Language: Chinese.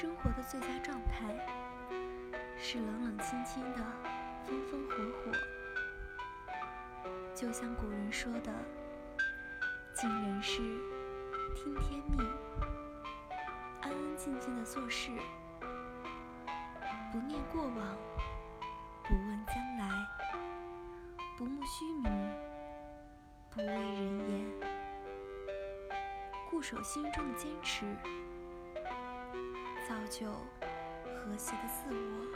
生活的最佳状态是冷冷清清的，风风火火。就像古人说的：“尽人事，听天命。”安安静静的做事，不念过往，不问将来，不慕虚名，不畏人言，固守心中的坚持。就和谐的自我。